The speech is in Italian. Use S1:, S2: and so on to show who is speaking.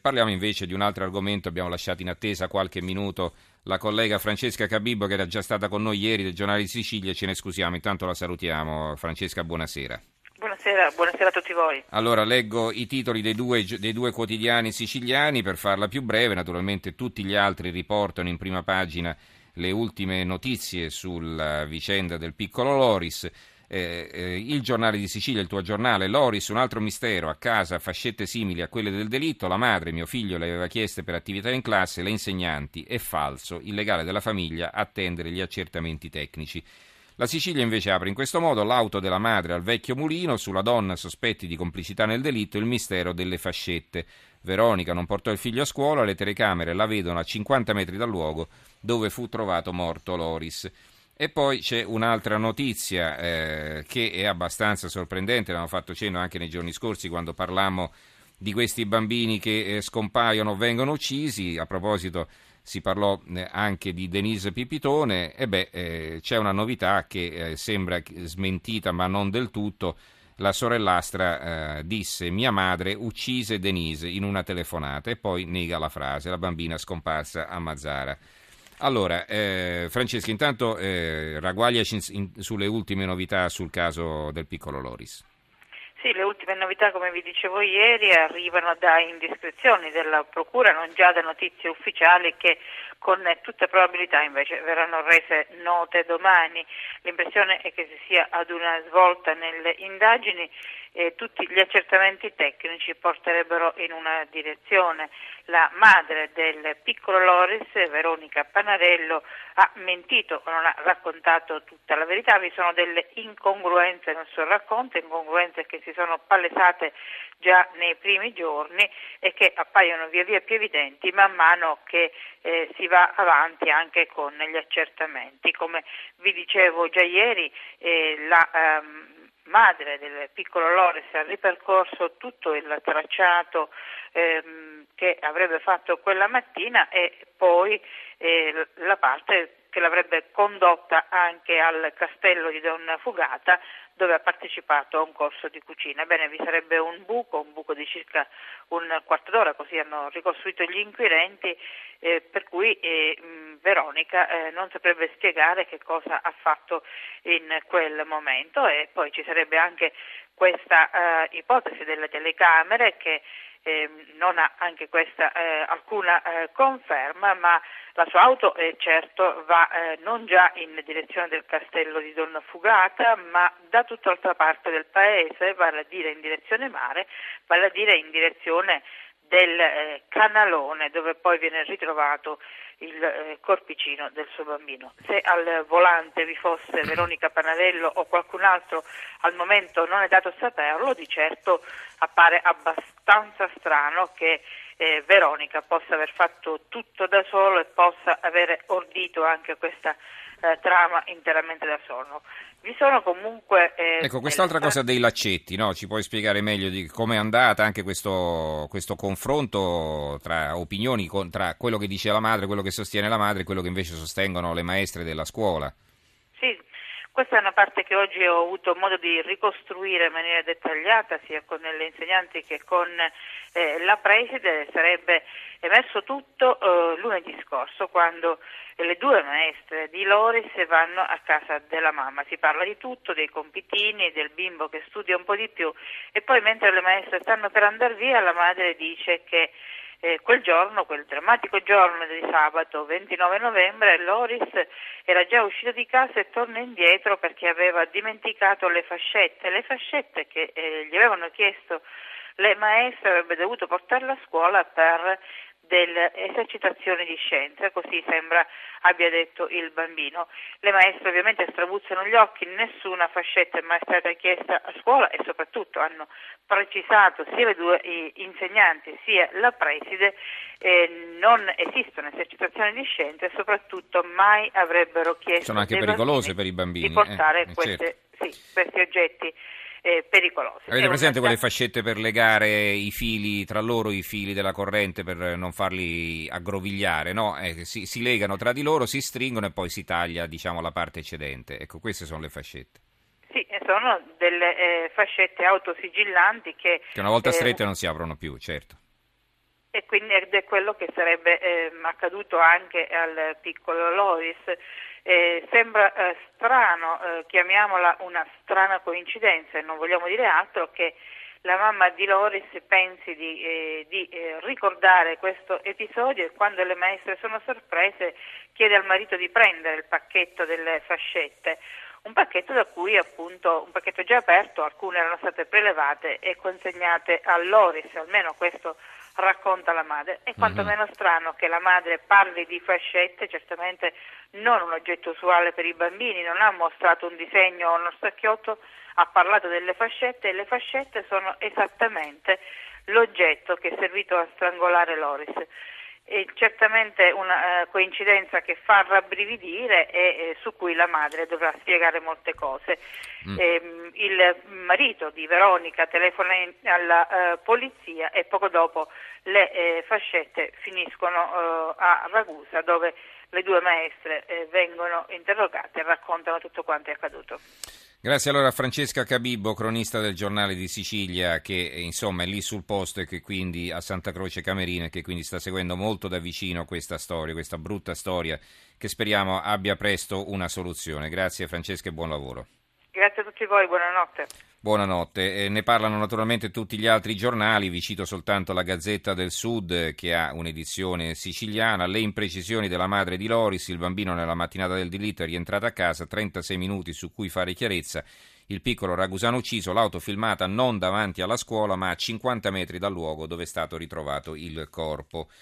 S1: Parliamo invece di un altro argomento, abbiamo lasciato in attesa qualche minuto la collega Francesca Cabibbo che era già stata con noi ieri del giornale di Sicilia, ce ne scusiamo, intanto la salutiamo. Francesca, buonasera.
S2: Buonasera, buonasera a tutti voi.
S1: Allora, leggo i titoli dei due, dei due quotidiani siciliani per farla più breve, naturalmente tutti gli altri riportano in prima pagina le ultime notizie sulla vicenda del piccolo Loris. Eh, eh, il giornale di Sicilia, il tuo giornale, Loris, un altro mistero, a casa fascette simili a quelle del delitto, la madre, mio figlio, le aveva chieste per attività in classe, le insegnanti, è falso, il legale della famiglia, attendere gli accertamenti tecnici. La Sicilia invece apre in questo modo l'auto della madre al vecchio mulino, sulla donna sospetti di complicità nel delitto, il mistero delle fascette. Veronica non portò il figlio a scuola, le telecamere la vedono a 50 metri dal luogo dove fu trovato morto Loris. E poi c'è un'altra notizia eh, che è abbastanza sorprendente, l'abbiamo fatto cenno anche nei giorni scorsi quando parlammo di questi bambini che eh, scompaiono vengono uccisi. A proposito, si parlò eh, anche di Denise Pipitone. E beh, eh, c'è una novità che eh, sembra smentita, ma non del tutto. La sorellastra eh, disse: Mia madre uccise Denise in una telefonata e poi nega la frase. La bambina scomparsa a Mazzara. Allora, eh, Francesco, intanto eh, ragguagliaci in, in, sulle ultime novità sul caso del piccolo Loris.
S2: Sì, le ultime novità, come vi dicevo ieri, arrivano da indiscrezioni della Procura, non già da notizie ufficiali che con tutta probabilità invece verranno rese note domani. L'impressione è che si sia ad una svolta nelle indagini e tutti gli accertamenti tecnici porterebbero in una direzione. La madre del piccolo Loris, Veronica Panarello, ha mentito non ha raccontato tutta la verità, vi sono delle incongruenze nel suo racconto, incongruenze che si sono palesate già nei primi giorni e che appaiono via via più evidenti man mano che eh, si va avanti anche con gli accertamenti. Come vi dicevo già ieri, eh, la ehm, madre del piccolo Loris ha ripercorso tutto il tracciato ehm, che avrebbe fatto quella mattina e poi eh, la parte che l'avrebbe condotta anche al castello di Donna Fugata dove ha partecipato a un corso di cucina. Ebbene, vi sarebbe un buco, un buco di circa un quarto d'ora, così hanno ricostruito gli inquirenti, eh, per cui eh, Veronica eh, non saprebbe spiegare che cosa ha fatto in quel momento e poi ci sarebbe anche questa eh, ipotesi delle telecamere che eh, non ha anche questa eh, alcuna eh, conferma, ma la sua auto eh, certo va eh, non già in direzione del castello di Donna Fugata, ma da tutt'altra parte del paese, vale a dire in direzione mare, vale a dire in direzione del eh, canalone dove poi viene ritrovato il eh, corpicino del suo bambino. Se al volante vi fosse Veronica Panarello o qualcun altro al momento non è dato saperlo, di certo appare abbastanza strano che eh, Veronica possa aver fatto tutto da solo e possa avere ordito anche questa eh, trama interamente da solo. Vi sono comunque...
S1: Eh, ecco, quest'altra delle... cosa dei laccetti, no? ci puoi spiegare meglio di come è andata anche questo, questo confronto tra opinioni, con, tra quello che dice la madre, quello che sostiene la madre e quello che invece sostengono le maestre della scuola?
S2: Questa è una parte che oggi ho avuto modo di ricostruire in maniera dettagliata sia con le insegnanti che con eh, la preside. Sarebbe emerso tutto eh, lunedì scorso quando le due maestre di Loris vanno a casa della mamma. Si parla di tutto, dei compitini, del bimbo che studia un po' di più e poi mentre le maestre stanno per andare via la madre dice che eh, quel giorno, quel drammatico giorno di sabato 29 novembre, Loris era già uscito di casa e torna indietro perché aveva dimenticato le fascette, le fascette che eh, gli avevano chiesto le maestre avrebbe dovuto portarla a scuola per delle esercitazioni di scienza, così sembra abbia detto il bambino. Le maestre ovviamente strabuzzano gli occhi, nessuna fascetta è mai stata chiesta a scuola e soprattutto hanno precisato sia le due insegnanti sia la preside eh, non esistono esercitazioni di scienza e soprattutto mai avrebbero chiesto
S1: sono anche pericolose per i bambini
S2: di portare eh, queste, certo. sì, questi oggetti pericolose.
S1: Avete presente una... quelle fascette per legare i fili tra loro, i fili della corrente per non farli aggrovigliare, no? Eh, si, si, legano tra di loro, si stringono e poi si taglia diciamo, la parte eccedente. Ecco, queste sono le fascette.
S2: Sì, sono delle eh, fascette autosigillanti che...
S1: Che una volta eh, strette non si aprono più, certo.
S2: E quindi ed è quello che sarebbe eh, accaduto anche al piccolo Loris. Eh, sembra eh, strano, eh, chiamiamola una strana coincidenza e non vogliamo dire altro che la mamma di Loris pensi di, eh, di eh, ricordare questo episodio e quando le maestre sono sorprese chiede al marito di prendere il pacchetto delle fascette un pacchetto da cui appunto un pacchetto già aperto, alcune erano state prelevate e consegnate all'Oris, almeno questo racconta la madre. È quantomeno mm-hmm. strano che la madre parli di fascette, certamente non un oggetto usuale per i bambini, non ha mostrato un disegno o uno stacchiotto, ha parlato delle fascette e le fascette sono esattamente l'oggetto che è servito a strangolare Loris è certamente una uh, coincidenza che fa rabbrividire e eh, su cui la madre dovrà spiegare molte cose. Mm. Eh, il marito di Veronica telefona alla uh, polizia e poco dopo le eh, fascette finiscono a Ragusa dove le due maestre eh, vengono interrogate e raccontano tutto quanto è accaduto.
S1: Grazie allora a Francesca Cabibbo, cronista del giornale di Sicilia, che insomma è lì sul posto e che quindi a Santa Croce Camerina che quindi sta seguendo molto da vicino questa storia, questa brutta storia che speriamo abbia presto una soluzione. Grazie Francesca e buon lavoro.
S2: Grazie a voi, buonanotte.
S1: Buonanotte. Eh, ne parlano naturalmente tutti gli altri giornali, vi cito soltanto la Gazzetta del Sud eh, che ha un'edizione siciliana, le imprecisioni della madre di Loris, il bambino nella mattinata del delitto è rientrato a casa, 36 minuti su cui fare chiarezza, il piccolo ragusano ucciso, l'auto filmata non davanti alla scuola ma a 50 metri dal luogo dove è stato ritrovato il corpo.